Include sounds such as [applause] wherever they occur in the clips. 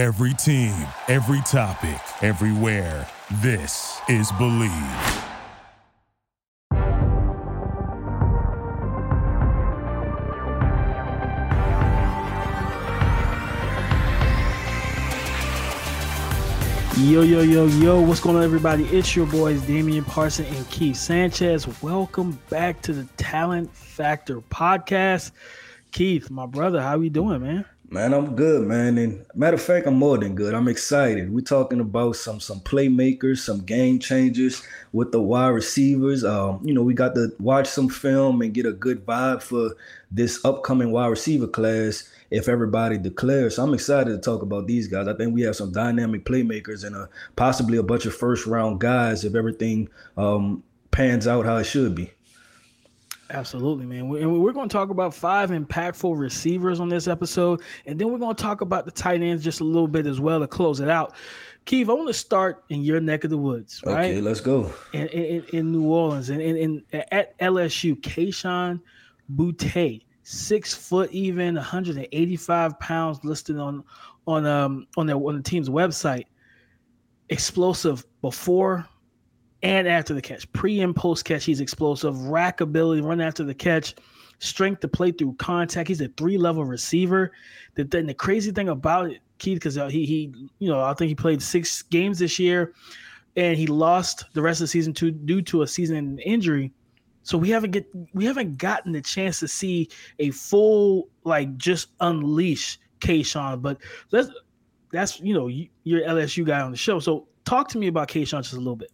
Every team, every topic, everywhere. This is Believe. Yo, yo, yo, yo, what's going on, everybody? It's your boys, Damian Parson and Keith Sanchez. Welcome back to the Talent Factor podcast. Keith, my brother, how you doing, man? Man, I'm good, man. And matter of fact, I'm more than good. I'm excited. We're talking about some some playmakers, some game changers with the wide receivers. Um, you know, we got to watch some film and get a good vibe for this upcoming wide receiver class if everybody declares. So I'm excited to talk about these guys. I think we have some dynamic playmakers and a, possibly a bunch of first round guys if everything um, pans out how it should be. Absolutely, man. And we're going to talk about five impactful receivers on this episode. And then we're going to talk about the tight ends just a little bit as well to close it out. Keith, I want to start in your neck of the woods, right? Okay, let's go. In, in, in New Orleans and in, in, at LSU, Kayshon Boutte, six foot even, 185 pounds listed on on um on their on the team's website. Explosive before and after the catch. Pre and post catch, he's explosive. Rack ability, run after the catch, strength to play through contact. He's a three level receiver. The, then the crazy thing about it, Keith, because uh, he he you know I think he played six games this year, and he lost the rest of the season to due to a season injury. So we haven't get we haven't gotten the chance to see a full like just unleash Kayshon. But let's that's you know you're LSU guy on the show. So talk to me about Kayshon just a little bit.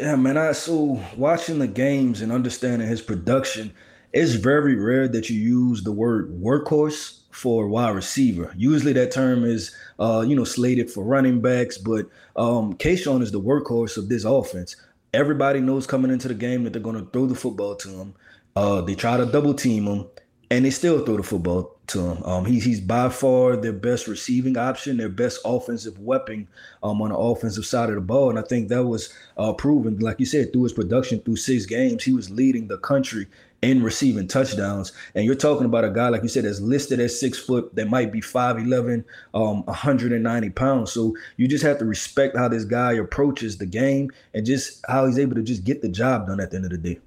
Yeah, man. I so watching the games and understanding his production, it's very rare that you use the word workhorse for wide receiver. Usually that term is uh, you know, slated for running backs, but um Kayshon is the workhorse of this offense. Everybody knows coming into the game that they're gonna throw the football to him. Uh, they try to double team him, and they still throw the football to him. Um, he's he's by far their best receiving option, their best offensive weapon um, on the offensive side of the ball, and I think that was uh, proven, like you said, through his production through six games, he was leading the country in receiving touchdowns. And you're talking about a guy, like you said, that's listed at six foot, that might be 5'11, um, 190 pounds. So you just have to respect how this guy approaches the game and just how he's able to just get the job done at the end of the day.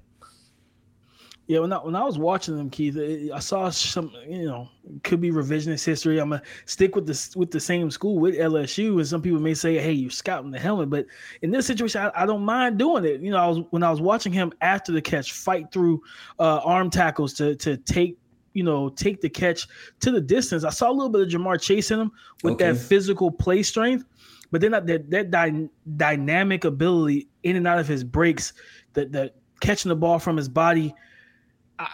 Yeah, when I when I was watching them, Keith, I saw some, you know, could be revisionist history. I'm gonna stick with the with the same school with LSU, and some people may say, "Hey, you're scouting the helmet," but in this situation, I, I, don't mind doing it. You know, I was when I was watching him after the catch fight through uh, arm tackles to to take you know, take the catch to the distance. I saw a little bit of Ja'Marr chasing him with okay. that physical play strength, but then that that, that dy- dynamic ability in and out of his breaks, that that catching the ball from his body I,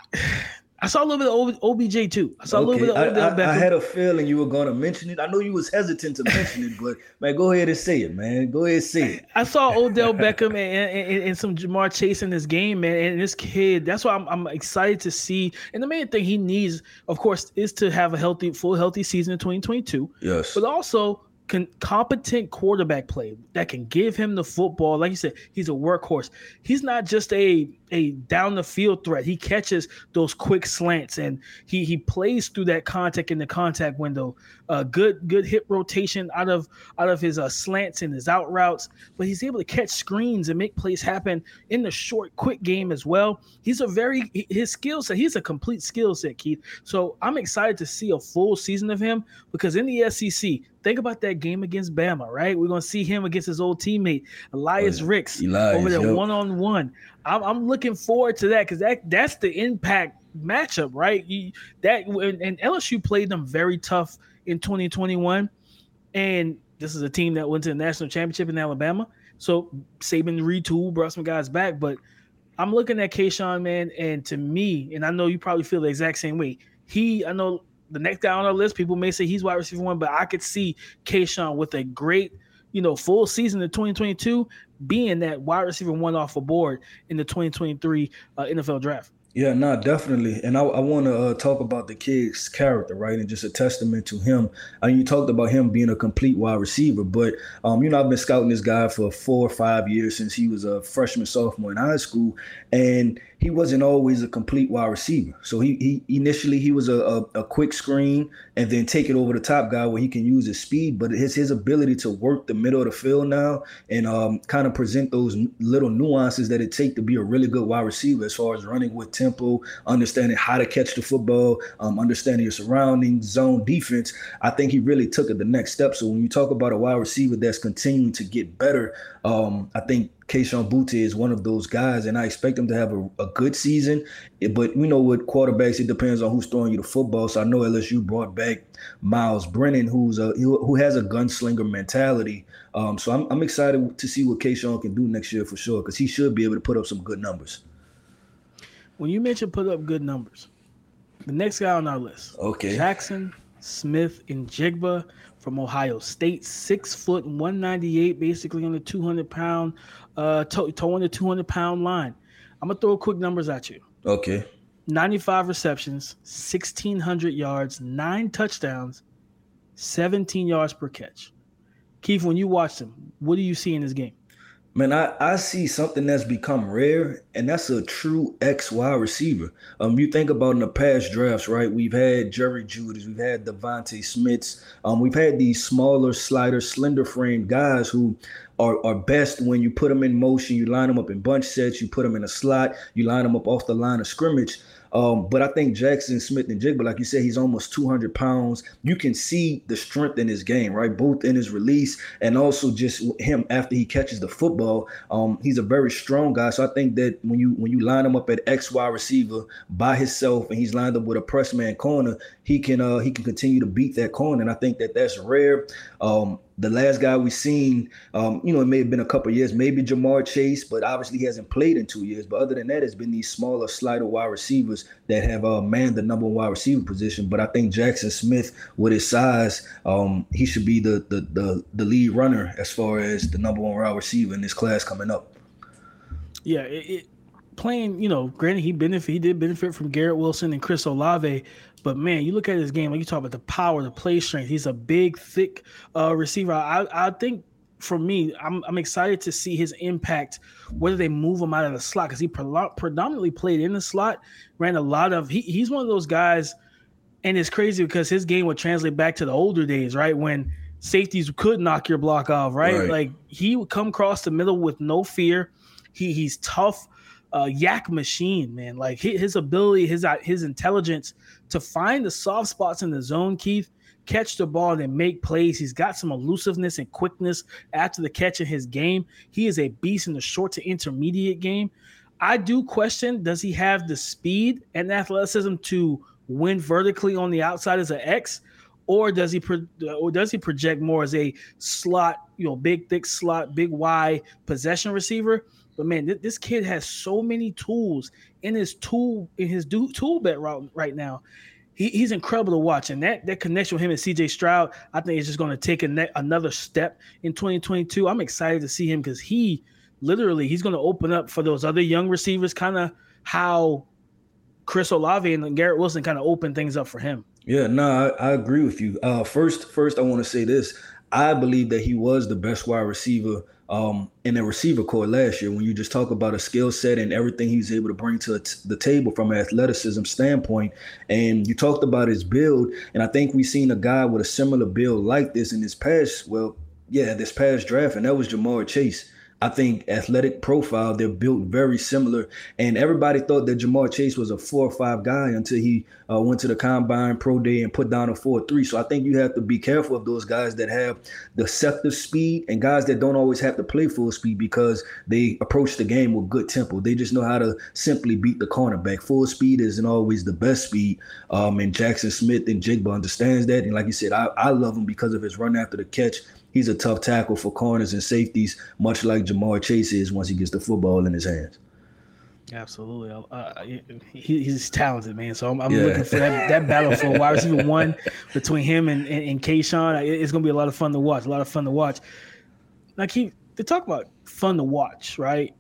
I saw a little bit of OBJ too. I saw okay. a little bit of Odell Beckham. I, I, had a feeling you were going to mention it. I know you was hesitant to mention it, but man, go ahead and say it, man. Go ahead and say it. I saw Odell Beckham and, and, and, some Ja'Marr Chase in this game, man. And this kid, that's why I'm, I'm excited to see. And the main thing he needs, of course, is to have a healthy, full healthy season in 2022. Yes. But also con- competent quarterback play that can give him the football. Like you said, he's a workhorse. He's not just a a down the field threat. He catches those quick slants and he he plays through that contact in the contact window. Uh, good good hip rotation out of out of his uh, slants and his out routes, but he's able to catch screens and make plays happen in the short quick game as well. He's a very his skill set. He's a complete skill set, Keith. So I'm excited to see a full season of him because in the SEC, think about that game against Bama, right? We're gonna see him against his old teammate Elias oh, Ricks Elias, over there one on one. I'm, I'm looking forward to that because that that's the impact matchup, right? You, that and LSU played them very tough in 2021, and this is a team that went to the national championship in Alabama. So Saban retool, brought some guys back, but I'm looking at Kayshon, man, and to me, and I know you probably feel the exact same way. He, I know the next guy on our list, people may say he's wide receiver one, but I could see Kayshon with a great – you know, full season in 2022 being that wide receiver one off a board in the 2023 uh, NFL draft. Yeah, no, definitely. And I, I want to uh, talk about the kid's character, right? And just a testament to him. I mean, you talked about him being a complete wide receiver, but, um, you know, I've been scouting this guy for four or five years since he was a freshman, sophomore in high school. And he wasn't always a complete wide receiver. So he, he initially he was a, a, a, quick screen and then take it over the top guy where he can use his speed, but his his ability to work the middle of the field now and um, kind of present those little nuances that it take to be a really good wide receiver as far as running with tempo, understanding how to catch the football, um, understanding your surroundings, zone defense. I think he really took it the next step. So when you talk about a wide receiver that's continuing to get better, um, I think Kayshon Boutte is one of those guys, and I expect him to have a, a good season. But you know, with quarterbacks, it depends on who's throwing you the football. So I know LSU brought back Miles Brennan, who's a who has a gunslinger mentality. Um, so I'm, I'm excited to see what Kayshon can do next year for sure, because he should be able to put up some good numbers. When you mentioned put up good numbers, the next guy on our list, okay, Jackson Smith-Njigba from Ohio State, six foot, 198, basically on the 200 pound, uh, toe, toe on the 200 pound line. I'm gonna throw quick numbers at you. Okay. 95 receptions, 1600 yards, nine touchdowns, 17 yards per catch. Keith, when you watch him, what do you see in this game? Man, I, I see something that's become rare, and that's a true X Y receiver. Um, you think about in the past drafts, right? We've had Jerry Jeudy's, we've had DeVonta Smiths, um, we've had these smaller, slider, slender frame guys who are, are best when you put them in motion. You line them up in bunch sets, you put them in a slot, you line them up off the line of scrimmage. Um, but I think Jackson Smith-Njigba, like you said, he's almost 200 pounds. You can see the strength in his game, right? Both in his release and also just him after he catches the football. Um, he's a very strong guy. So I think that when you when you line him up at XY receiver by himself and he's lined up with a press man corner, he can uh, he can continue to beat that corner. And I think that that's rare. Um, the last guy we've seen, um, you know, it may have been a couple years, maybe Ja'Marr Chase, but obviously he hasn't played in two years. But other than that, it's been these smaller, slider wide receivers that have uh, manned the number one wide receiver position. But I think Jackson Smith, with his size, um, he should be the, the the the lead runner as far as the number one wide receiver in this class coming up. Yeah, it, it playing, you know, granted he benefit he did benefit from Garrett Wilson and Chris Olave, but man, you look at his game, like you talk about the power, the play strength. He's a big, thick uh, receiver. I, I think for me, I'm, I'm excited to see his impact. Whether they move him out of the slot because he pre- predominantly played in the slot, ran a lot of. He, he's one of those guys, and it's crazy because his game would translate back to the older days, right? When safeties could knock your block off, right? right. Like he would come across the middle with no fear. He he's tough uh, YAC machine, man. Like his ability, his his intelligence to find the soft spots in the zone, Keith, catch the ball and make plays. He's got some elusiveness and quickness after the catch in his game. He is a beast in the short to intermediate game. I do question: Does he have the speed and athleticism to win vertically on the outside as an X? Or does he pro- or does he project more as a slot, you know, big thick slot, big Y possession receiver? But man, th- this kid has so many tools in his tool in his do- tool belt right, right now. He, he's incredible to watch, and that that connection with him and C.J. Stroud, I think, is just going to take ne- another step in 2022. I'm excited to see him because he literally he's going to open up for those other young receivers, kind of how Chris Olave and Garrett Wilson kind of open things up for him. Yeah, no, I, I agree with you. Uh, first, first, I want to say this: I believe that he was the best wide receiver um, in the receiver corps last year. When you just talk about a skill set and everything he's able to bring to the table from an athleticism standpoint, and you talked about his build, and I think we've seen a guy with a similar build like this in this past, well, yeah, this past draft, and that was Ja'Marr Chase. I think athletic profile, they're built very similar. And everybody thought that Ja'Marr Chase was a four or five guy until he uh, went to the combine pro day and put down a four or three. So I think you have to be careful of those guys that have deceptive speed and guys that don't always have to play full speed because they approach the game with good tempo. They just know how to simply beat the cornerback. Full speed isn't always the best speed. Um, and Jackson Smith-Njigba understands that. And like you said, I, I love him because of his run after the catch he's a tough tackle for corners and safeties, much like Ja'Marr Chase is once he gets the football in his hands. Absolutely, uh, he, he's talented, man. So I'm, I'm yeah. looking for that, that battle for wide receiver [laughs] one between him and and, and Kayshon. It's going to be a lot of fun to watch. A lot of fun to watch. Like he, they talk about fun to watch, right?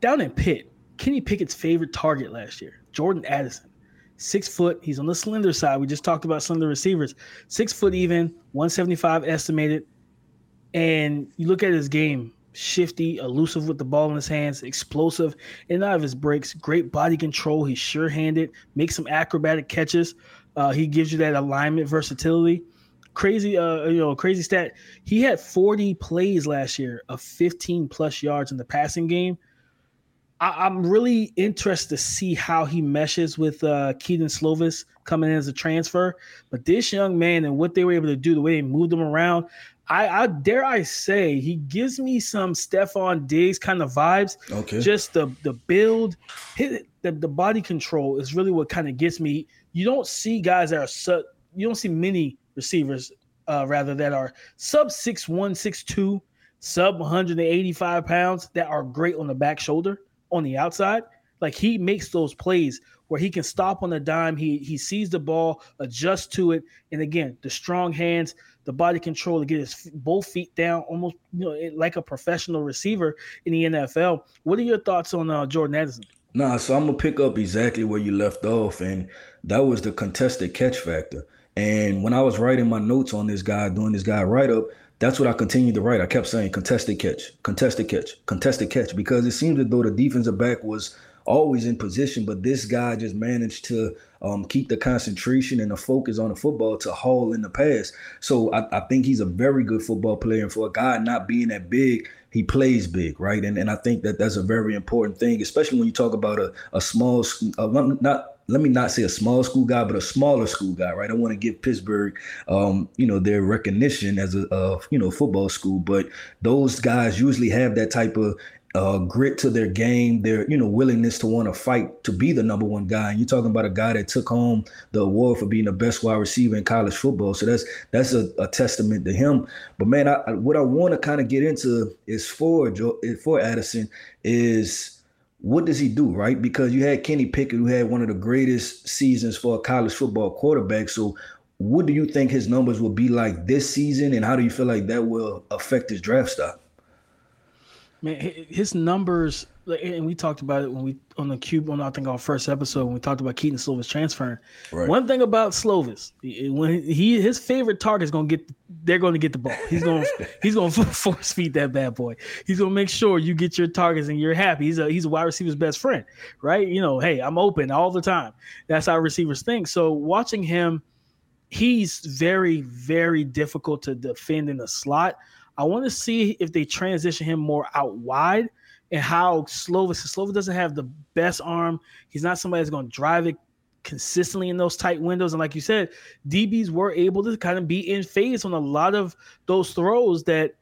Down in Pitt, Kenny Pickett's favorite target last year Jordan Addison, six foot. He's on the slender side. We just talked about slender receivers. Six foot even, 175 estimated. And you look at his game, shifty, elusive with the ball in his hands, explosive in out of his breaks, great body control. He's sure handed, makes some acrobatic catches. Uh, he gives you that alignment versatility. Crazy, uh, you know, crazy stat. He had 40 plays last year of 15 plus yards in the passing game. I, am really interested to see how he meshes with uh, Kedon Slovis coming in as a transfer. But this young man and what they were able to do, the way they moved him around, I, I dare I say he gives me some Stefon Diggs kind of vibes. Okay. Just the the build, hit the, the body control is really what kind of gets me. You don't see guys that are sub, you don't see many receivers uh, rather that are sub six one, six two, sub 185 pounds that are great on the back shoulder on the outside. Like he makes those plays where he can stop on the dime. He he sees the ball, adjust to it, and again, the strong hands, the body control to get his both feet down, almost you know like a professional receiver in the NFL. What are your thoughts on uh, Jordan Addison? Nah, so I'm gonna pick up exactly where you left off, and that was the contested catch factor. And when I was writing my notes on this guy, doing this guy write up, that's what I continued to write. I kept saying contested catch, contested catch, contested catch, because it seemed as though the defensive back was always in position, but this guy just managed to um, keep the concentration and the focus on the football to haul in the pass. So I, I, think he's a very good football player. And for a guy not being that big, he plays big, right? And and I think that that's a very important thing, especially when you talk about a, a small, uh, not let me not say a small school guy, but a smaller school guy, right? I want to give Pittsburgh, um, you know, their recognition as a, a, you know football school, but those guys usually have that type of uh, grit to their game, their you know willingness to want to fight to be the number one guy. And you're talking about a guy that took home the award for being the best wide receiver in college football. So that's that's a, a testament to him. But man, I, what I want to kind of get into is for for Addison is what does he do right? Because you had Kenny Pickett, who had one of the greatest seasons for a college football quarterback. So what do you think his numbers will be like this season, and how do you feel like that will affect his draft stock? Man, his numbers, and we talked about it when we on the cube on I think our first episode when we talked about Kedon Slovis transferring. Right. One thing about Slovis, when he his favorite target is gonna get, they're gonna get the ball. He's gonna [laughs] he's gonna [laughs] force feed that bad boy. He's gonna make sure you get your targets and you're happy. He's a he's a wide receiver's best friend, right? You know, hey, I'm open all the time. That's how receivers think. So watching him, he's very very difficult to defend in the slot I want to see if they transition him more out wide and how Slovis. Slovis doesn't have the best arm. He's not somebody that's going to drive it consistently in those tight windows. And like you said, DBs were able to kind of be in phase on a lot of those throws that,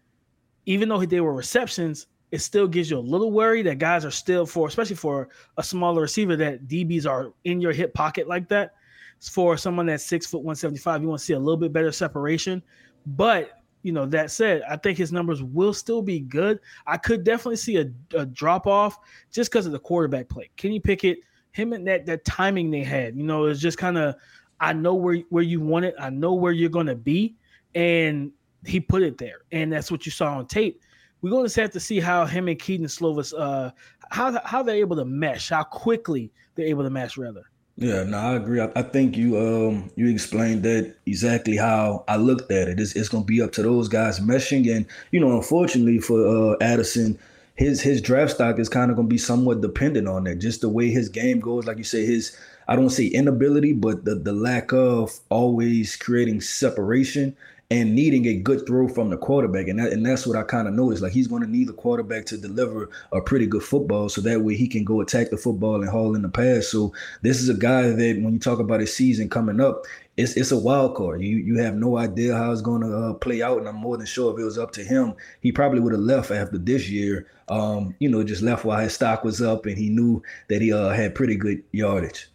even though they were receptions, it still gives you a little worry that guys are still for, especially for a smaller receiver, that DBs are in your hip pocket like that. For someone that's six foot one seventy five, you want to see a little bit better separation. But you know, that said, I think his numbers will still be good. I could definitely see a, a drop off just because of the quarterback play. Kenny Pickett, him and that that timing they had, you know, it's just kind of I know where where you want it, I know where you're gonna be, and he put it there, and that's what you saw on tape. We're to have to see how him and Kedon Slovis, uh, how how they're able to mesh, how quickly they're able to mesh, rather. Yeah, no, I agree. I, I, think you um you explained that exactly how I looked at it. It's, it's gonna be up to those guys meshing, and you know, unfortunately for uh, Addison, his his draft stock is kind of gonna be somewhat dependent on that. Just the way his game goes, like you say, his I don't say inability, but the the lack of always creating separation and needing a good throw from the quarterback. And that, and that's what I kind of noticed. Like he's going to need the quarterback to deliver a pretty good football, so that way he can go attack the football and haul in the pass. So this is a guy that when you talk about his season coming up, it's it's a wild card. You you have no idea how it's going to uh, play out, and I'm more than sure if it was up to him, he probably would have left after this year. Um, you know, just left while his stock was up, and he knew that he uh, had pretty good yardage.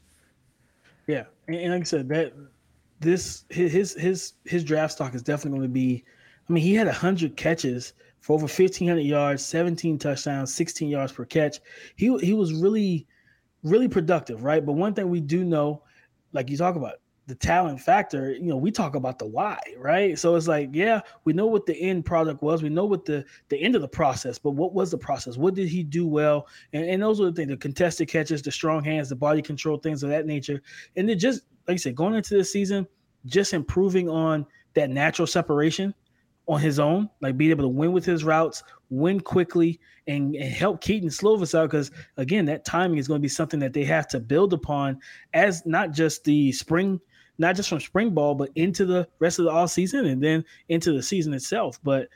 Yeah, and like I said, that this his his his draft stock is definitely going to be. I mean, he had hundred catches for over fifteen hundred yards, seventeen touchdowns, sixteen yards per catch. He he was really really productive, right? But one thing we do know, like you talk about, the talent factor, you know, we talk about the why, right? So it's like, yeah, we know what the end product was, we know what the the end of the process, but what was the process? What did he do well? And, and those are the things: the contested catches, the strong hands, the body control, things of that nature. And then just like I said, going into this season, just improving on that natural separation on his own, like being able to win with his routes, win quickly, and, and help Kedon Slovis out. Because again, that timing is going to be something that they have to build upon as not just the spring, not just from spring ball, but into the rest of the off season and then into the season itself. But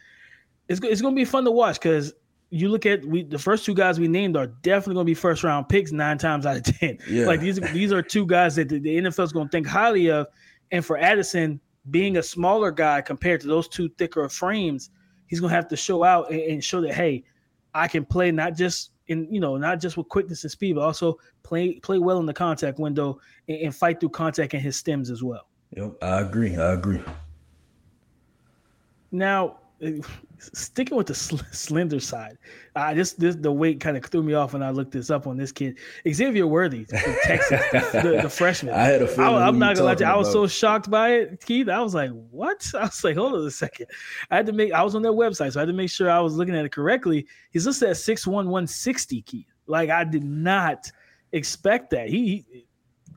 it's it's going to be fun to watch because you look at we the first two guys we named are definitely going to be first round picks nine times out of [laughs] ten. Yeah. Like these these are two guys that the, the NFL is going to think highly of. And for Addison, being a smaller guy compared to those two thicker frames, he's gonna have to show out and, and, show that hey, I can play not just in you know not just with quickness and speed, but also play play well in the contact window and, and fight through contact and his stems as well. Yep, I agree. I agree. Now, sticking with the sl- slender side, I just this the weight kind of threw me off when I looked this up on this kid Xavier Worthy from [laughs] Texas, the, the, freshman. I had a feeling. I, am not gonna lie you, I was so shocked by it, Keith. I was like, "What?" [laughs] I was like, "Hold on a second. I had to make. I was on their website, so I had to make sure I was looking at it correctly. He's listed at six one one sixty, Keith. Like I did not expect that. He, he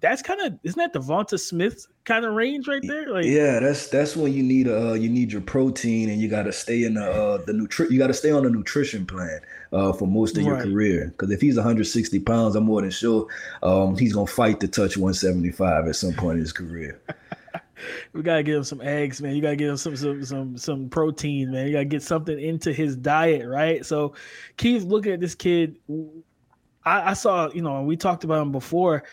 that's kind of isn't that Devonta Smith kind of range right there? Like yeah, that's that's when you need uh you need your protein and you got to stay in the uh the nutri- you got to stay on the nutrition plan uh for most of your career because if he's 160 pounds, I'm more than sure um he's gonna fight to touch 175 at some point in his career. [laughs] we gotta give him some eggs, man. You gotta give him some some some some protein, man. You gotta get something into his diet, right? So, Keith, looking at this kid, I, I saw, you know, we talked about him before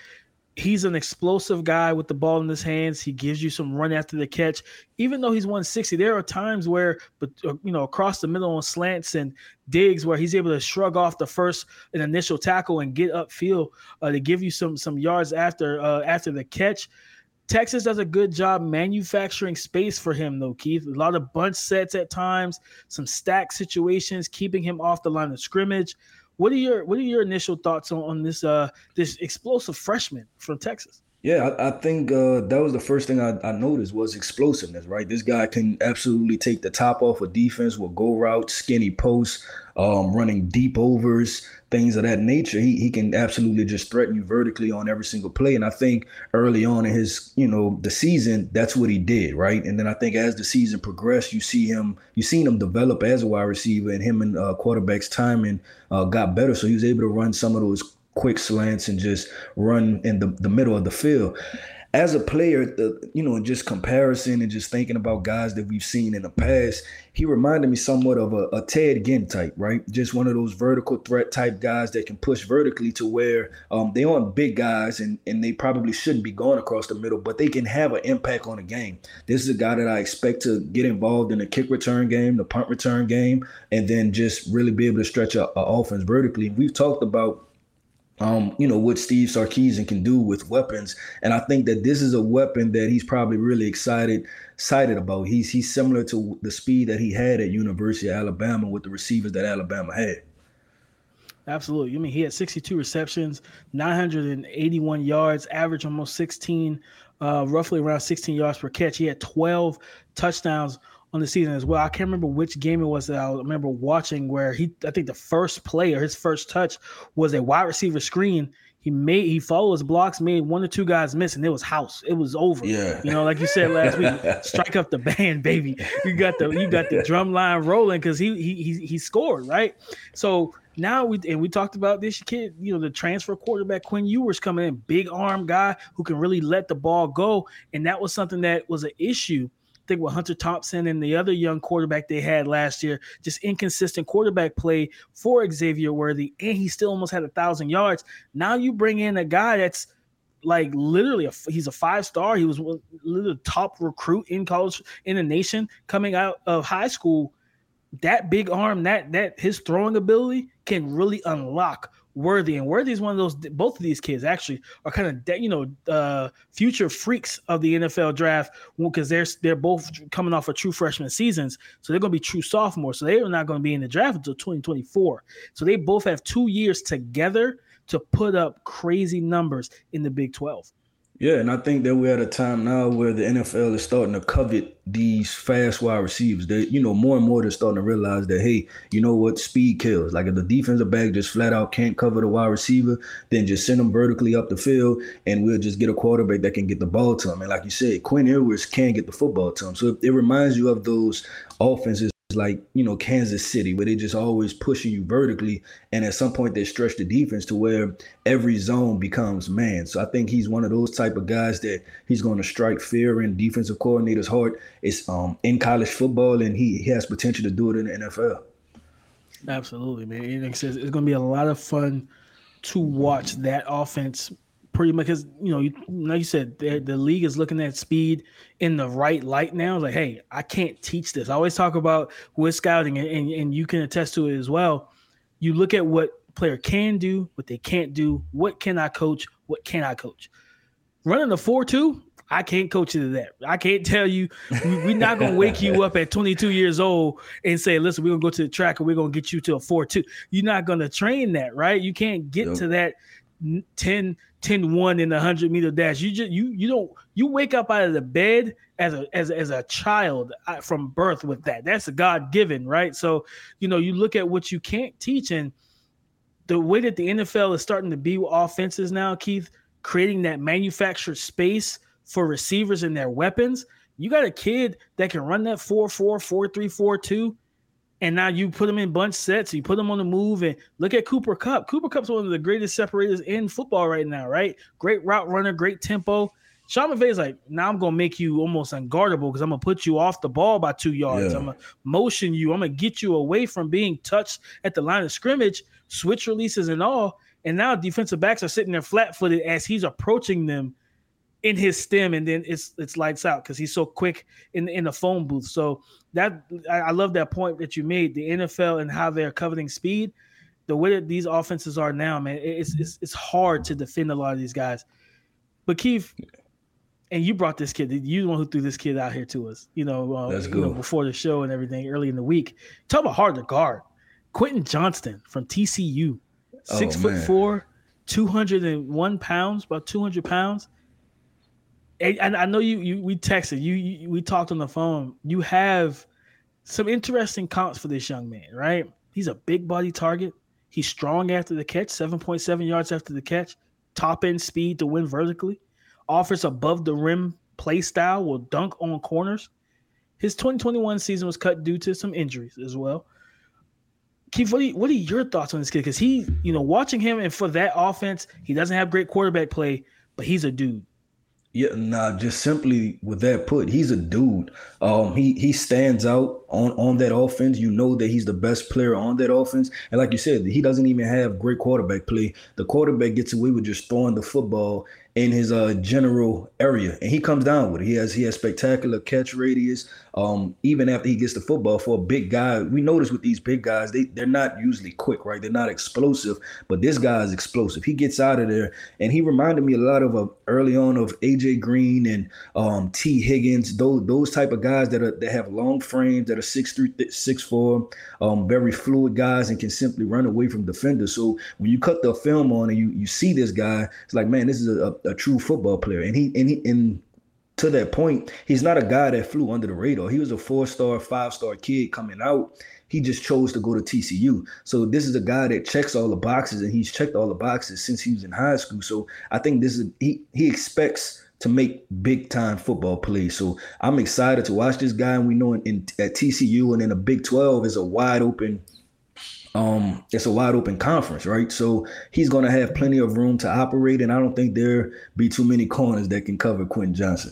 he's an explosive guy with the ball in his hands. He gives you some run after the catch. Even though he's 160, there are times where, but uh, you know, across the middle on slants and digs where he's able to shrug off the first an initial tackle and get upfield uh, to give you some some yards after uh, after the catch. Texas does a good job manufacturing space for him, though, Keith. A lot of bunch sets at times, some stack situations, keeping him off the line of scrimmage. What are your what are your initial thoughts on, on this uh this explosive freshman from Texas? Yeah, I, I think uh, that was the first thing I, I, noticed was explosiveness. Right, this guy can absolutely take the top off of defense with go routes, skinny posts, um, running deep overs, things of that nature. He he can absolutely just threaten you vertically on every single play. And I think early on in his, you know, the season, that's what he did, right? And then I think as the season progressed, you see him, you seen him develop as a wide receiver, and him and uh, quarterbacks timing uh, got better. So he was able to run some of those quick slants and just run in the, the middle of the field as a player, the, you know, just comparison and just thinking about guys that we've seen in the past, he reminded me somewhat of a, a Ted Ginn type, right? Just one of those vertical threat type guys that can push vertically to where um, they aren't big guys and, and they probably shouldn't be going across the middle, but they can have an impact on the game. This is a guy that I expect to get involved in the kick return game, the punt return game, and then just really be able to stretch a, a offense vertically. We've talked about um, you know, what Steve Sarkisian can do with weapons. And I think that this is a weapon that he's probably really excited excited about. He's he's similar to the speed that he had at University of Alabama with the receivers that Alabama had. Absolutely. I mean, he had 62 receptions, 981 yards, average almost 16, uh, roughly around 16 yards per catch. He had 12 touchdowns on the season as well. I can't remember which game it was that I remember watching where he I think the first play or his first touch was a wide receiver screen. He made he followed his blocks, made one or two guys miss, and it was house. It was over. Yeah. You know, like you said last week, [laughs] strike up the band, baby. You got the you got the drum line rolling because he he he he scored, right? So now we and we talked about this kid, you know, the transfer quarterback Quinn Ewers coming in, big arm guy who can really let the ball go. And that was something that was an issue think with Hunter Thompson and the other young quarterback they had last year, just inconsistent quarterback play for Xavier Worthy, and he still almost had a thousand yards. Now you bring in a guy that's like literally a, he's a five star. He was literally top recruit in college in the nation coming out of high school. That big arm, that that his throwing ability can really unlock Worthy, and Worthy is one of those. Both of these kids actually are kind of you know uh, future freaks of the NFL draft because they're they're both coming off of true freshman seasons, so they're going to be true sophomores. So they are not going to be in the draft until 2024. So they both have two years together to put up crazy numbers in the Big 12. Yeah, and I think that we're at a time now where the NFL is starting to covet these fast wide receivers. They, you know, more and more they're starting to realize that, hey, you know what, speed kills. Like if the defensive back just flat out can't cover the wide receiver, then just send them vertically up the field, and we'll just get a quarterback that can get the ball to him. And like you said, Quinn Ewers can get the football to him. So it reminds you of those offenses like you know Kansas City, where they just always pushing you vertically, and at some point they stretch the defense to where every zone becomes man. So I think he's one of those type of guys that he's going to strike fear in defensive coordinators' heart. It's um in college football, and he, he has potential to do it in the NFL. Absolutely, man. It's, it's going to be a lot of fun to watch that offense pretty much because you know, you, like you said, the, the league is looking at speed in the right light now. It's like, hey, I can't teach this. I always talk about with scouting, and, and, and you can attest to it as well. You look at what player can do, what they can't do. What can I coach? What can I coach? Running the four-two, I can't coach you to that. I can't tell you. We're not gonna wake you up at 22 years old and say, "Listen, we're gonna go to the track and we're gonna get you to a four-two." You're not gonna train that, right? You can't get to that 10 10 1 in the 100 meter dash. You just you you don't you wake up out of the bed as a as, as a child uh, from birth with that. That's a god given right? So you know you look at what you can't teach and the way that the NFL is starting to be offenses now Keith creating that manufactured space for receivers and their weapons you got a kid that can run that 4 4 4 3 4 2 and now you put them in bunch sets, you put them on the move, and look at Cooper Kupp. Cooper Kupp's one of the greatest separators in football right now, right? Great route runner, great tempo. Sean McVay's like, now I'm gonna make you almost unguardable because I'm gonna put you off the ball by two yards. Yeah. I'm gonna motion you. I'm gonna get you away from being touched at the line of scrimmage, switch releases and all. And now defensive backs are sitting there flat footed as he's approaching them in his stem, and then it's it's lights out because he's so quick in in the phone booth. So that I, I, love that point that you made. The NFL and how they're coveting speed, the way that these offenses are now, man, it's it's it's hard to defend a lot of these guys. But Keith, and you brought this kid. You the one who threw this kid out here to us. You know, uh, you know, before the show and everything early in the week. Talk about hard to guard. Quentin Johnston from TCU, six oh, foot man. four, two hundred and one pounds, about two hundred pounds and I know you, you we texted you, you, we talked on the phone. You have some interesting comps for this young man, right? He's a big body target. He's strong after the catch, 7.7 yards after the catch, top end speed to win vertically, offers above the rim play style, will dunk on corners. His 2021 season was cut due to some injuries as well. Keith, what are, you, what are your thoughts on this kid? Because he, you know, watching him and for that offense, he doesn't have great quarterback play, but he's a dude. Yeah, nah, just simply with that put, he's a dude. Um, he he stands out on on that offense. You know that he's the best player on that offense. And like you said, he doesn't even have great quarterback play. The quarterback gets away with just throwing the football in his uh general area and he comes down with it. He has he has spectacular catch radius. Um, even after he gets the football for a big guy, we notice with these big guys, they they're not usually quick, right? They're not explosive, but this guy is explosive. He gets out of there, and he reminded me a lot of uh, early on of AJ Green and um, Tee Higgins, those those type of guys that are that have long frames, that are six three, six four, um, very fluid guys, and can simply run away from defenders. So when you cut the film on and you you see this guy, it's like, man, this is a, a, a true football player, and he and he and to that point, he's not a guy that flew under the radar. He was a four star, five star kid coming out. He just chose to go to TCU. So this is a guy that checks all the boxes, and he's checked all the boxes since he was in high school. So I think this is he he expects to make big time football plays. So I'm excited to watch this guy. And we know in, in at TCU and in the Big 12 is a wide open um, it's a wide open conference, right? So he's going to have plenty of room to operate, and I don't think there be too many corners that can cover Quentin Johnston.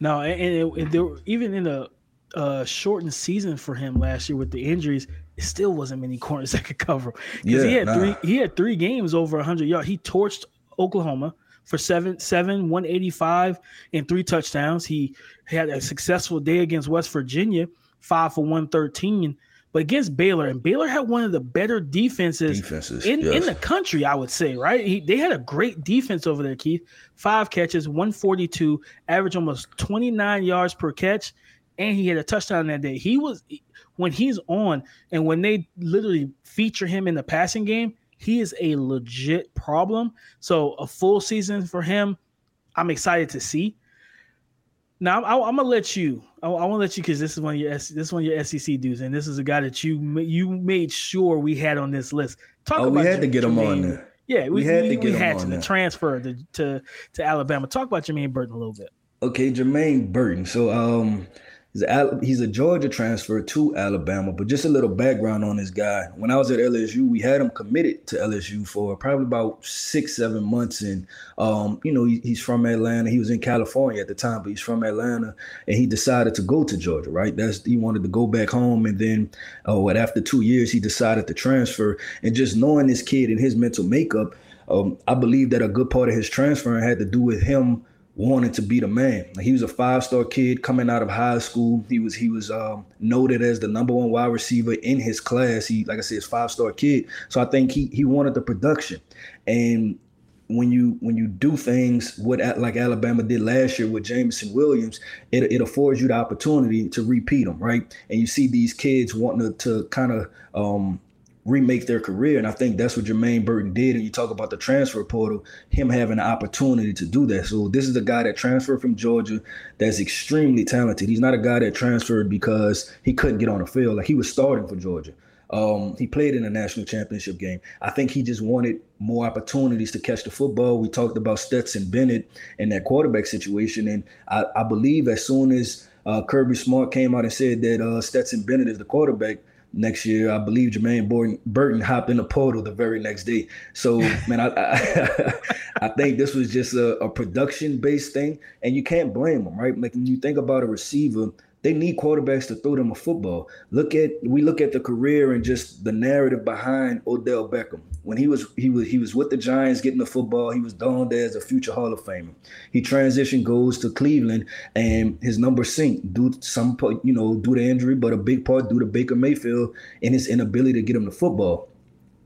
No, and, and, there even in a uh, shortened season for him last year with the injuries, it still wasn't many corners that could cover because yeah, he had nah. three he had three games over 100 yards. He torched Oklahoma for seven seven 185 and three touchdowns. He had a successful day against West Virginia, five for 113 but against Baylor, and Baylor had one of the better defenses, defenses in, yes. in the country, I would say, right? He, they had a great defense over there, Keith. Five catches, 142, average almost 29 yards per catch, and he had a touchdown that day. He was when he's on, and when they literally feature him in the passing game, he is a legit problem. So a full season for him, I'm excited to see. Now I, am gonna let you. I, I want to let you because this is one of your this is one of your SEC dudes, and this is a guy that you you made sure we had on this list. Talk oh, about we had to get him on there. Yeah, we, we had we, to get we had to the transfer to, to to Alabama. Talk about Jermaine Burton a little bit. Okay, Jermaine Burton. So um He's a, he's a Georgia transfer to Alabama, but just a little background on this guy. When I was at LSU, we had him committed to LSU for probably about six, seven months. And, um, you know, he, he's from Atlanta. He was in California at the time, but he's from Atlanta. And he decided to go to Georgia, right? That's He wanted to go back home. And then, what, after two years, he decided to transfer. And just knowing this kid and his mental makeup, um, I believe that a good part of his transfer had to do with him wanted to be the man. He was a five star kid coming out of high school. He was he was um, noted as the number one wide receiver in his class. He like I said, is five star kid. So I think he he wanted the production. And when you when you do things what like Alabama did last year with Jameson Williams, it, it affords you the opportunity to repeat them, right? And you see these kids wanting to, to kind of um, remake their career. And I think that's what Jermaine Burton did. And you talk about the transfer portal, him having the opportunity to do that. So this is a guy that transferred from Georgia that's extremely talented. He's not a guy that transferred because he couldn't get on the field. Like he was starting for Georgia. Um, he played in a national championship game. I think he just wanted more opportunities to catch the football. We talked about Stetson Bennett and that quarterback situation. And I, I believe as soon as uh, Kirby Smart came out and said that uh, Stetson Bennett is the quarterback, next year. I believe Jermaine Burton, Burton hopped in the portal the very next day. So, man, I I, [laughs] I, think this was just a, a production based thing, and you can't blame them, right? Like when you think about a receiver they need quarterbacks to throw them a football. Look at we look at the career and just the narrative behind Odell Beckham. When he was he was he was with the Giants getting the football, he was donned as a future Hall of Famer. He transitioned goes to Cleveland and his number sink due to some you know due to injury, but a big part due to Baker Mayfield and his inability to get him the football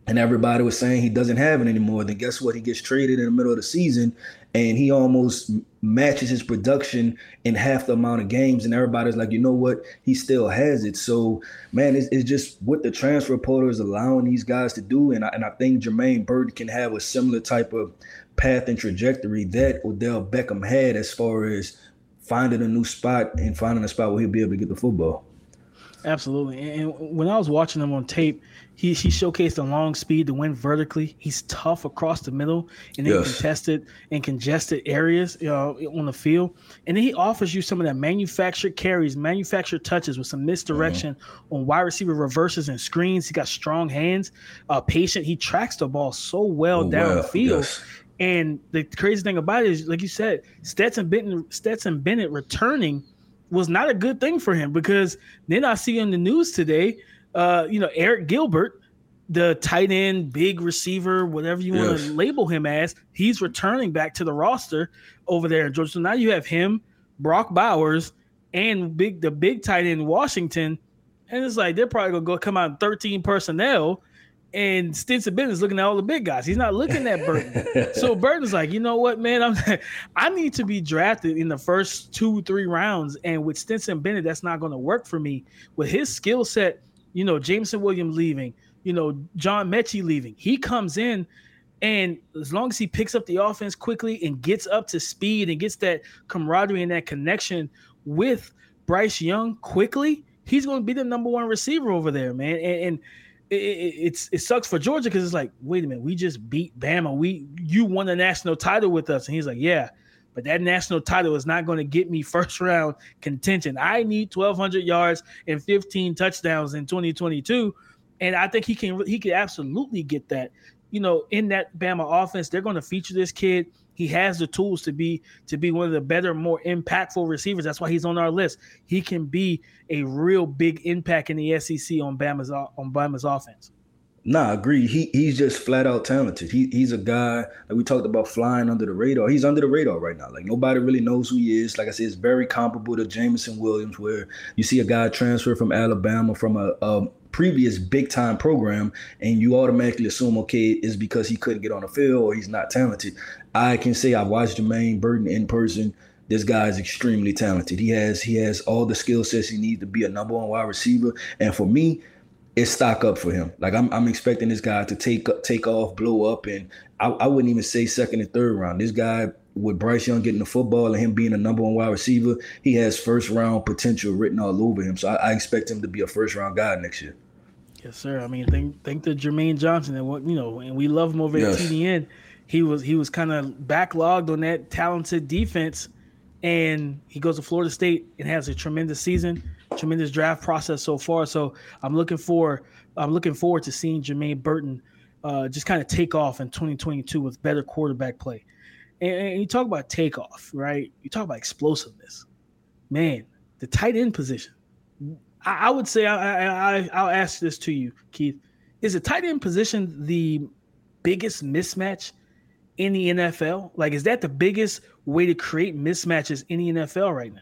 and everybody was saying he doesn't have it anymore. Then guess what? He gets traded in the middle of the season, and he almost matches his production in half the amount of games. And everybody's like, you know what? He still has it. So, man, it's, it's just what the transfer portal is allowing these guys to do. And I, and I think Jermaine Bird can have a similar type of path and trajectory that Odell Beckham had as far as finding a new spot and finding a spot where he'll be able to get the football. Absolutely. And when I was watching him on tape, he he showcased a long speed to win vertically. He's tough across the middle and in yes. contested and congested areas uh, on the field. And then he offers you some of that manufactured carries, manufactured touches with some misdirection mm-hmm. on wide receiver reverses and screens. He got strong hands, uh, patient. He tracks the ball so well oh, down well. the field. Yes. And the crazy thing about it is, like you said, Stetson Bennett, Stetson Bennett returning was not a good thing for him because then I see in the news today uh, you know, Arik Gilbert, the tight end, big receiver, whatever you yes. want to label him as, he's returning back to the roster over there in Georgia. So now you have him, Brock Bowers, and big the big tight end Washington. And it's like they're probably gonna go come out in 13 personnel. And Stetson Bennett is looking at all the big guys. He's not looking at Burton. [laughs] so Burton's like, you know what, man? I'm [laughs] I need to be drafted in the first two, three rounds. And with Stetson Bennett, that's not going to work for me. With his skill set, you know, Jameson Williams leaving, you know, John Metchie leaving. He comes in and as long as he picks up the offense quickly and gets up to speed and gets that camaraderie and that connection with Bryce Young quickly, he's going to be the number one receiver over there, man. And, and it, it, it's it sucks for Georgia because it's like, wait a minute, we just beat Bama. We you won the national title with us, and he's like, yeah, but that national title is not going to get me first round contention. I need 1,200 yards and 15 touchdowns in 2022, and I think he can he can absolutely get that. You know, in that Bama offense, they're going to feature this kid. He has the tools to be to be one of the better, more impactful receivers. That's why he's on our list. He can be a real big impact in the SEC on Bama's on Bama's offense. Nah, agree. He he's just flat out talented. He he's a guy like we talked about flying under the radar. He's under the radar right now. Like nobody really knows who he is. Like I said, it's very comparable to Jameson Williams, where you see a guy transfer from Alabama from a, a previous big time program, and you automatically assume okay, it's because he couldn't get on the field or he's not talented. I can say I've watched Jermaine Burton in person. This guy is extremely talented. He has he has all the skill sets he needs to be a number one wide receiver. And for me, it's stock up for him. Like I'm, I'm expecting this guy to take take off, blow up, and I, I wouldn't even say second and third round. This guy with Bryce Young getting the football and him being a number one wide receiver, he has first round potential written all over him. So I, I expect him to be a first round guy next year. Yes, sir. I mean, think think to Jermaine Johnson and what you know, and we love him over yes. at TDN. He was he was kind of backlogged on that talented defense, and he goes to Florida State and has a tremendous season, tremendous draft process so far. So I'm looking for I'm looking forward to seeing Jermaine Burton uh, just kind of take off in 2022 with better quarterback play. And, and, you talk about takeoff, right? You talk about explosiveness. Man, the tight end position. I, I would say I, I I'll ask this to you, Keith. Is the tight end position the biggest mismatch in the NFL? Like, is that the biggest way to create mismatches in the NFL right now?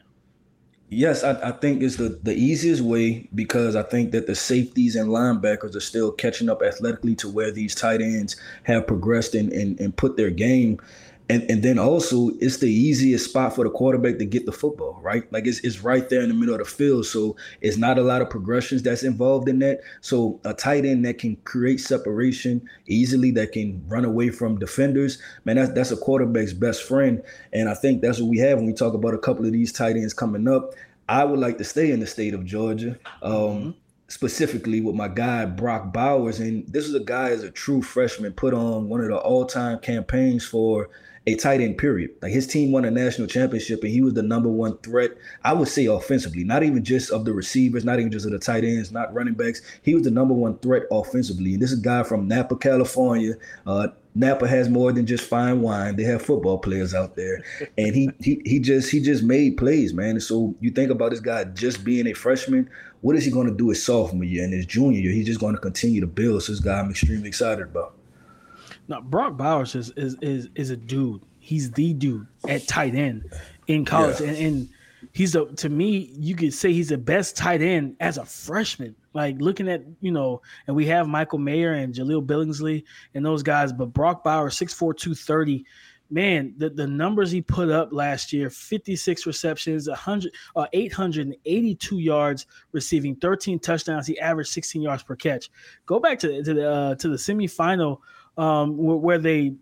Yes, I, I, think it's the, the easiest way because I think that the safeties and linebackers are still catching up athletically to where these tight ends have progressed and, and, and put their game and and then also it's the easiest spot for the quarterback to get the football, right? Like it's it's right there in the middle of the field. So it's not a lot of progressions that's involved in that. So a tight end that can create separation easily, that can run away from defenders, man, that's that's a quarterback's best friend. And I think that's what we have when we talk about a couple of these tight ends coming up. I would like to stay in the state of Georgia. Um, mm-hmm specifically with my guy Brock Bowers. And this is a guy as a true freshman put on one of the all-time campaigns for a tight end, period. Like his team won a national championship and he was the number one threat, I would say offensively, not even just of the receivers, not even just of the tight ends, not running backs. He was the number one threat offensively. And this is a guy from Napa, California. Uh, Napa has more than just fine wine. They have football players out there, and he he he just he just made plays, man. And so you think about this guy just being a freshman. What is he going to do his sophomore year and his junior year? He's just going to continue to build. So this guy I'm extremely excited about. Now Brock Bowers is is is, is a dude. He's the dude at tight end in college, yeah. and, and he's a to me you could say he's the best tight end as a freshman. Like looking at you know, and we have Michael Mayer and Jahleel Billingsley and those guys, but Brock Bowers 6'4", 230 man, the, the numbers he put up last year 56 receptions, 100, uh, 882 yards receiving, 13 touchdowns. He averaged 16 yards per catch. Go back to, to the uh, to the semifinal um, where, where they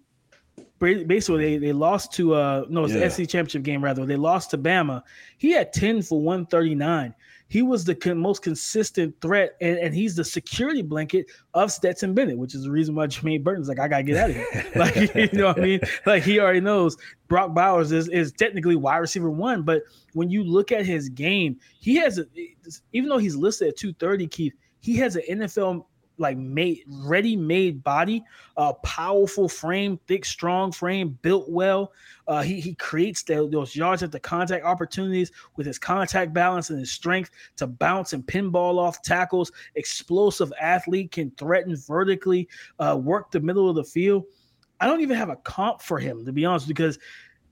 basically they, they lost to uh no it's yeah. the SC championship game rather they lost to Bama. He had 10 for 139. He was the con- most consistent threat, and, and he's the security blanket of Stetson Bennett, which is the reason why [laughs] Jermaine Burton's like, I gotta get out of here. [laughs] like, [laughs] you know what I mean? Like he already knows Brock Bowers is, is technically wide receiver one, but when you look at his game, he has a, even though he's listed at 230, Keith, he has an NFL like made ready-made body, uh, powerful frame, thick, strong frame, built well. Uh, he he creates the, those yards at the contact opportunities with his contact balance and his strength to bounce and pinball off tackles. Explosive athlete can threaten vertically, uh, work the middle of the field. I don't even have a comp for him to be honest, because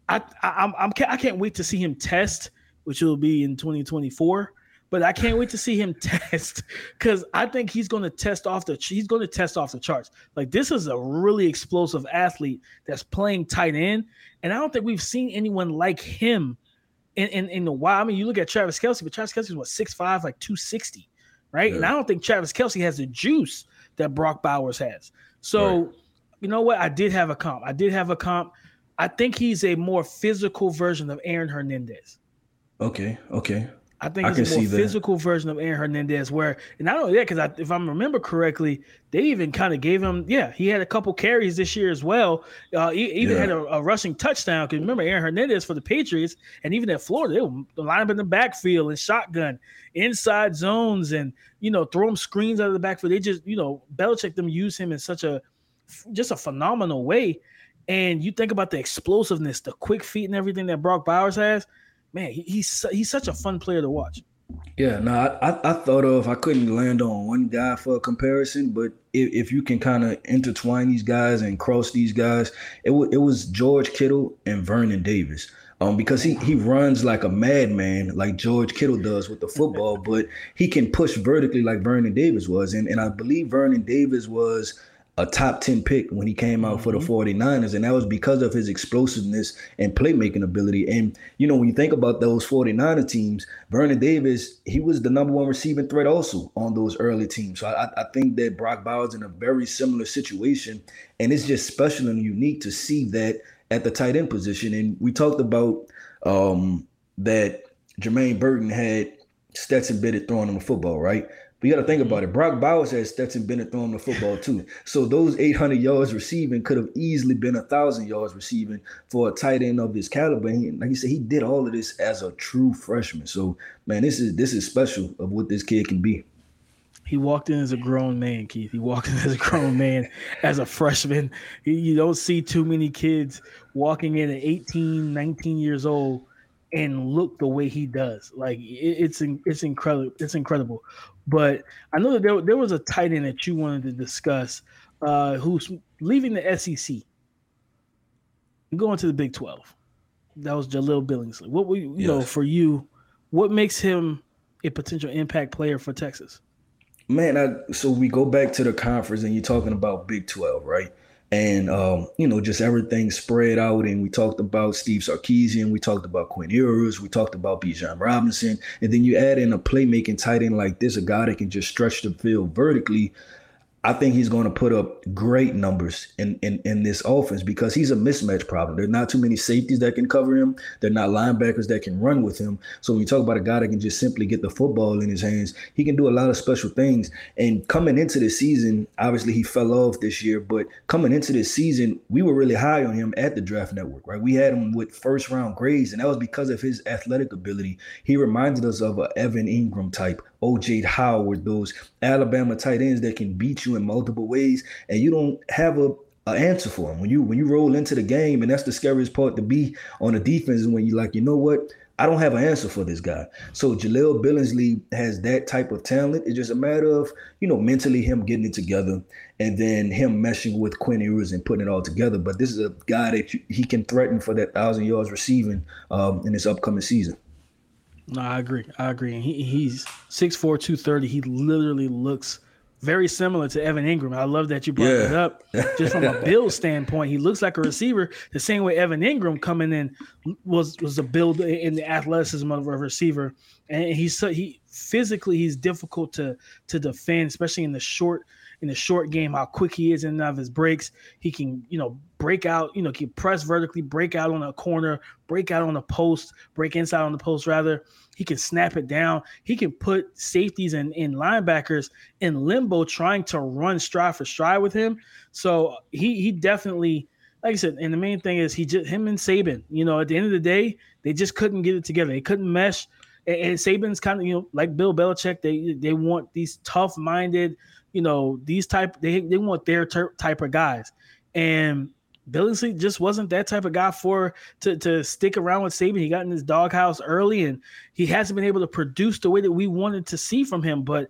I, I I'm, I'm I can't wait to see him test, which will be in 2024 but I can't wait to see him [laughs] test because I think he's going to test off the he's going to test off the charts. Like this is a really explosive athlete that's playing tight end, and I don't think we've seen anyone like him in in, in a while. I mean, you look at Travis Kelce, but Travis Kelce is what six five, like two sixty, right? Yeah. And I don't think Travis Kelce has the juice that Brock Bowers has. So, right. you know what? I did have a comp. I did have a comp. I think he's a more physical version of Aaron Hernandez. Okay. Okay. I think I it's a more physical version of Aaron Hernandez. Where and I don't that, because if I remember correctly, they even kind of gave him. Yeah, he had a couple carries this year as well. Uh, he even yeah. had a, a, rushing touchdown. Because remember Aaron Hernandez for the Patriots, and even at Florida, they would line up in the backfield and shotgun inside zones, and you know throw him screens out of the backfield. They just you know Belichick them use him in such a just a phenomenal way. And you think about the explosiveness, the quick feet, and everything that Brock Bowers has man, he, he's he's such a fun player to watch. Yeah, no, I, I, thought of I couldn't land on one guy for a comparison, but if, if you can kind of intertwine these guys and cross these guys, it w- it was George Kittle and Vernon Davis. Um, because he he runs like a madman, like George Kittle does with the football, [laughs] but he can push vertically like Vernon Davis was, and and I believe Vernon Davis was a top 10 pick when he came out for the 49ers mm-hmm. and that was because of his explosiveness and playmaking ability and you know when you think about those 49er teams Vernon Davis he was the number one receiving threat also on those early teams so I, I think that Brock Bowers in a very similar situation and it's just special and unique to see that at the tight end position. And we talked about um, that Jermaine Burton had Stetson Bennett throwing him a football, right? But you got to think about mm-hmm. it. Brock Bowers had Stetson Bennett throwing the football too. So those 800 yards receiving could have easily been a thousand yards receiving for a tight end of this caliber. And he, like you said, he did all of this as a true freshman. So man, this is this is special of what this kid can be. He walked in as a grown man, Keith. He walked in as a grown man as a freshman. You don't see too many kids walking in at 18, 19 years old and look the way he does. Like it's it's incredible. It's incredible. But I know that there, there was a tight end that you wanted to discuss uh, who's leaving the SEC and going to the Big 12. That was Jahleel Billingsley. What we you yes. know for you, what makes him a potential impact player for Texas? Man, I, so we go back to the conference and you're talking about Big 12, right? And um, you know just everything spread out and we talked about steve sarkisian we talked about quinn ewers we talked about bijan robinson and then you add in a playmaking tight end like this a guy that can just stretch the field vertically I think he's going to put up great numbers in, in, in this offense because he's a mismatch problem. There's not too many safeties that can cover him. There're not linebackers that can run with him. So when you talk about a guy that can just simply get the football in his hands, he can do a lot of special things. And coming into the season, obviously he fell off this year, but coming into this season, we were really high on him at the draft network, right? We had him with first round grades, and that was because of his athletic ability. He reminded us of a Evan Engram type, OJ Howard, those Alabama tight ends that can beat you in multiple ways, and you don't have a an answer for them. When you when you roll into the game, and that's the scariest part to be on the defense is when you're like, you know what? I don't have an answer for this guy. So Jahleel Billingsley has that type of talent. It's just a matter of, you know, mentally him getting it together and then him meshing with Quinn Ewers and putting it all together. But this is a guy that he can threaten for that thousand yards receiving um, in this upcoming season. No, I agree. I agree. And he, he's 6'4", 230. He literally looks very similar to Evan Engram. I love that you brought yeah. it up. [laughs] Just from a build standpoint, he looks like a receiver the same way Evan Engram coming in was was a build in the athleticism of a receiver. And he's so he physically he's difficult to to defend, especially in the short in the short game, how quick he is in and out of his breaks. He can, you know, break out, you know, can press vertically, break out on a corner, break out on a post, break inside on the post rather. He can snap it down. He can put safeties and, and linebackers in limbo trying to run stride for stride with him. So he he definitely like I said, and the main thing is he just him and Saban, you know, at the end of the day, they just couldn't get it together. They couldn't mesh. And, and Saban's kind of, you know, like Bill Belichick, they they want these tough-minded, you know, these type they they want their ter- type of guys. And Billingsley just wasn't that type of guy for to to stick around with Saban. He got in his doghouse early, and he hasn't been able to produce the way that we wanted to see from him. But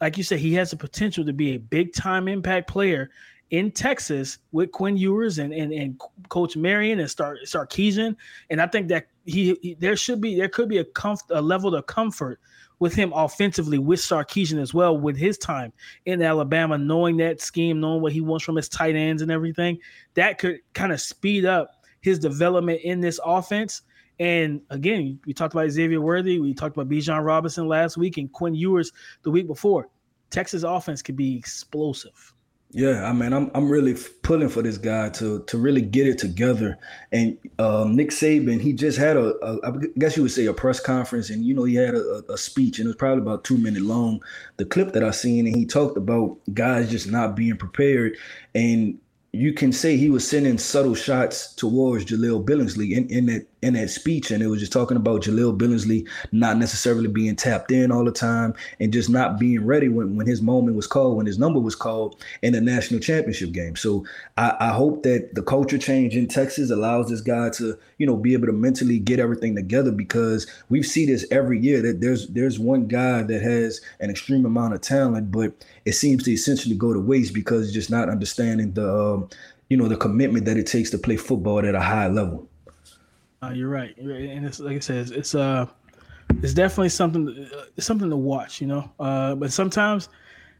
like you said, he has the potential to be a big time impact player in Texas with Quinn Ewers and and, and Coach Marion and Star Sarkisian. And I think that he, he there should be there could be a comf- a level of comfort with him offensively with Sarkisian as well with his time in Alabama, knowing that scheme, knowing what he wants from his tight ends and everything, that could kind of speed up his development in this offense. And again, we talked about Xavier Worthy, we talked about Bijan Robinson last week and Quinn Ewers the week before. Texas offense could be explosive. Yeah, I mean, I'm I'm really pulling for this guy to to really get it together. And um, Nick Saban, he just had a, a, I guess you would say a press conference, and you know he had a, a speech, and it was probably about two minutes long. The clip that I seen, and he talked about guys just not being prepared, and you can say he was sending subtle shots towards Jahleel Billingsley in, in that in that speech, and it was just talking about Jahleel Billingsley not necessarily being tapped in all the time and just not being ready when, when his moment was called, when his number was called in the national championship game. So I, I hope that the culture change in Texas allows this guy to, you know, be able to mentally get everything together because we see this every year that there's there's one guy that has an extreme amount of talent, but it seems to essentially go to waste because just not understanding the um, you know the commitment that it takes to play football at a high level. Uh, you're right, and it's like I said, it's, uh, it's definitely something, it's something to watch, you know. Uh, but sometimes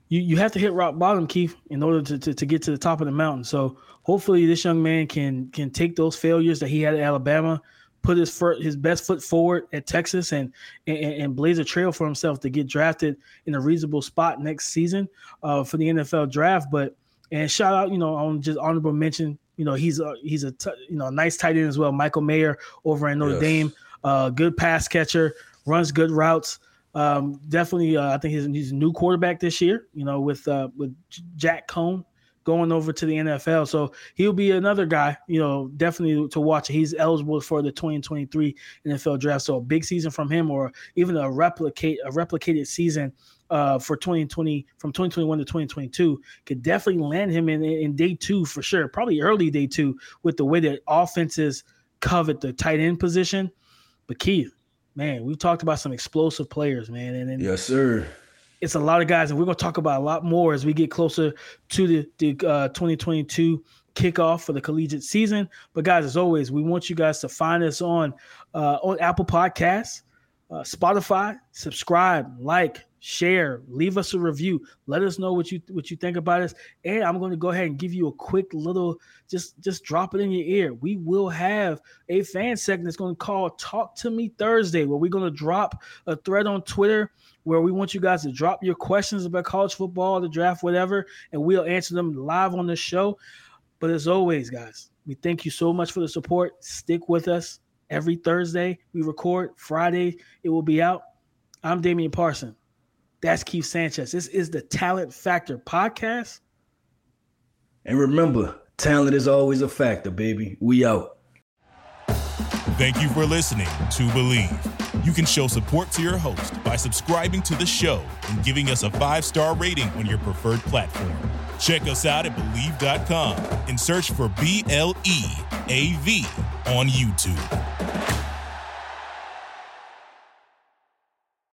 you you have to hit rock bottom, Keith, in order to, to, to get to the top of the mountain. So hopefully, this young man can can take those failures that he had at Alabama, put his foot, his best foot forward at Texas, and, and and blaze a trail for himself to get drafted in a reasonable spot next season uh, for the NFL draft. But and shout out, you know, on just honorable mention You know, he's a he's a t- you know a nice tight end as well. Michael Mayer over in Notre yes. Dame, uh, good pass catcher, runs good routes. Um, definitely, uh, I think he's, he's a new quarterback this year. You know, with uh, with Jack Coan going over to the NFL. So he'll be another guy, you know, definitely to watch. He's eligible for the 2023 NFL draft. So a big season from him, or even a replicate a replicated season uh, for 2020 from 2021 to 2022 could definitely land him in, in day two for sure. Probably early day two with the way that offenses covet the tight end position. But Keith, man, we've talked about some explosive players, man. And, and yes, sir it's a lot of guys, and we're going to talk about a lot more as we get closer to the, the uh, 2022 kickoff for the collegiate season. But guys, as always, we want you guys to find us on uh, on Apple Podcasts, uh, Spotify. Subscribe, like, share, leave us a review. Let us know what you what you think about us. And I'm going to go ahead and give you a quick little just just drop it in your ear. We will have a fan segment that's going to call Talk to Me Thursday, where we're going to drop a thread on Twitter where we want you guys to drop your questions about college football, the draft, whatever, and we'll answer them live on the show. But as always, guys, we thank you so much for the support. Stick with us every Thursday. We record Friday, it will be out. I'm Damian Parson. That's Keith Sanchez. This is the Talent Factor podcast. And remember, talent is always a factor, baby. We out. Thank you for listening to Bleav. You can show support to your host by subscribing to the show and giving us a five star rating on your preferred platform. Check us out at Bleav.com and search for B L E A V on YouTube.